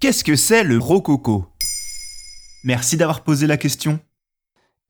Qu'est-ce que c'est le rococo Merci d'avoir posé la question.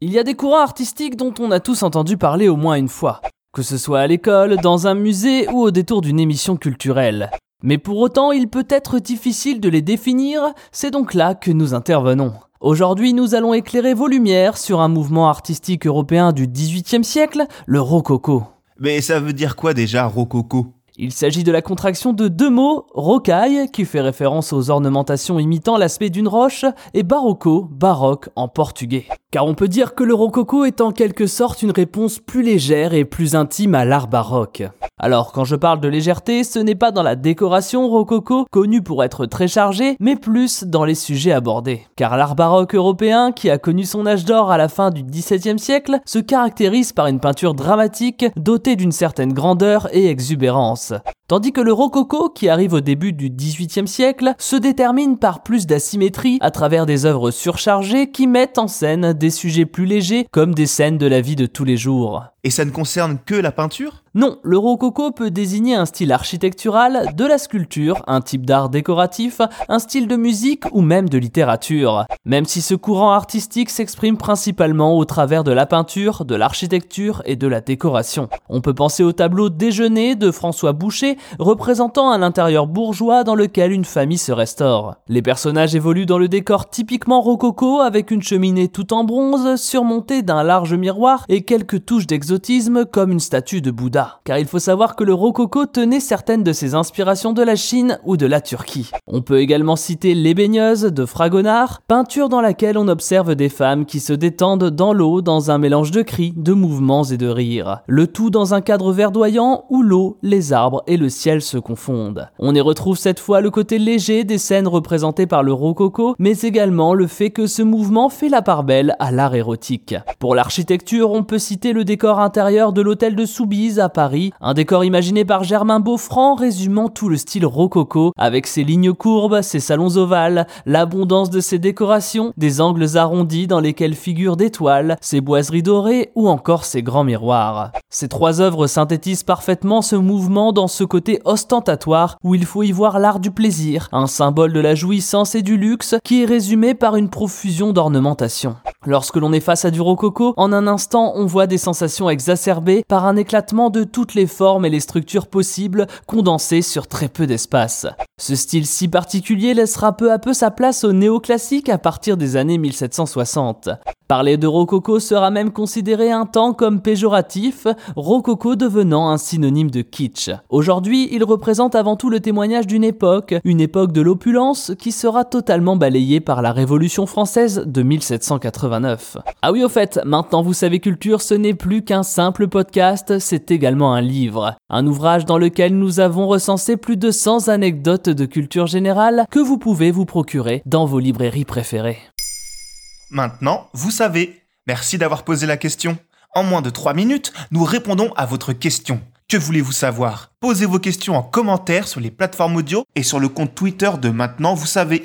Il y a des courants artistiques dont on a tous entendu parler au moins une fois, que ce soit à l'école, dans un musée ou au détour d'une émission culturelle. Mais pour autant, il peut être difficile de les définir, c'est donc là que nous intervenons. Aujourd'hui, nous allons éclairer vos lumières sur un mouvement artistique européen du XVIIIe siècle, le rococo. Mais ça veut dire quoi déjà, rococo? Il s'agit de la contraction de deux mots, rocaille, qui fait référence aux ornementations imitant l'aspect d'une roche, et barocco, baroque en portugais. Car on peut dire que le rococo est en quelque sorte une réponse plus légère et plus intime à l'art baroque. Alors quand je parle de légèreté, ce n'est pas dans la décoration rococo, connue pour être très chargée, mais plus dans les sujets abordés. Car l'art baroque européen, qui a connu son âge d'or à la fin du XVIIe siècle, se caractérise par une peinture dramatique dotée d'une certaine grandeur et exubérance. 死。Tandis que le rococo, qui arrive au début du XVIIIe siècle, se détermine par plus d'asymétrie à travers des œuvres surchargées qui mettent en scène des sujets plus légers comme des scènes de la vie de tous les jours. Et ça ne concerne que la peinture? Non, le rococo peut désigner un style architectural, de la sculpture, un type d'art décoratif, un style de musique ou même de littérature. Même si ce courant artistique s'exprime principalement au travers de la peinture, de l'architecture et de la décoration. On peut penser au tableau Déjeuner de François Boucher, représentant un intérieur bourgeois dans lequel une famille se restaure. Les personnages évoluent dans le décor typiquement rococo avec une cheminée tout en bronze surmontée d'un large miroir et quelques touches d'exotisme comme une statue de Bouddha. Car il faut savoir que le rococo tenait certaines de ses inspirations de la Chine ou de la Turquie. On peut également citer Les baigneuses de Fragonard, peinture dans laquelle on observe des femmes qui se détendent dans l'eau dans un mélange de cris, de mouvements et de rires. Le tout dans un cadre verdoyant où l'eau, les arbres et le ciel se confondent. On y retrouve cette fois le côté léger des scènes représentées par le rococo, mais également le fait que ce mouvement fait la part belle à l'art érotique. Pour l'architecture, on peut citer le décor intérieur de l'hôtel de Soubise à Paris, un décor imaginé par Germain Beaufranc résumant tout le style rococo, avec ses lignes courbes, ses salons ovales, l'abondance de ses décorations, des angles arrondis dans lesquels figurent des toiles, ses boiseries dorées ou encore ses grands miroirs. Ces trois œuvres synthétisent parfaitement ce mouvement dans ce côté ostentatoire où il faut y voir l'art du plaisir, un symbole de la jouissance et du luxe qui est résumé par une profusion d'ornementation. Lorsque l'on est face à du rococo, en un instant on voit des sensations exacerbée par un éclatement de toutes les formes et les structures possibles condensées sur très peu d'espace. Ce style si particulier laissera peu à peu sa place au néoclassique à partir des années 1760. Parler de rococo sera même considéré un temps comme péjoratif, rococo devenant un synonyme de kitsch. Aujourd'hui, il représente avant tout le témoignage d'une époque, une époque de l'opulence qui sera totalement balayée par la Révolution française de 1789. Ah oui au fait, maintenant vous savez culture, ce n'est plus qu'un simple podcast, c'est également un livre. Un ouvrage dans lequel nous avons recensé plus de 100 anecdotes de culture générale que vous pouvez vous procurer dans vos librairies préférées. Maintenant, vous savez. Merci d'avoir posé la question. En moins de 3 minutes, nous répondons à votre question. Que voulez-vous savoir? Posez vos questions en commentaire sur les plateformes audio et sur le compte Twitter de Maintenant, vous savez.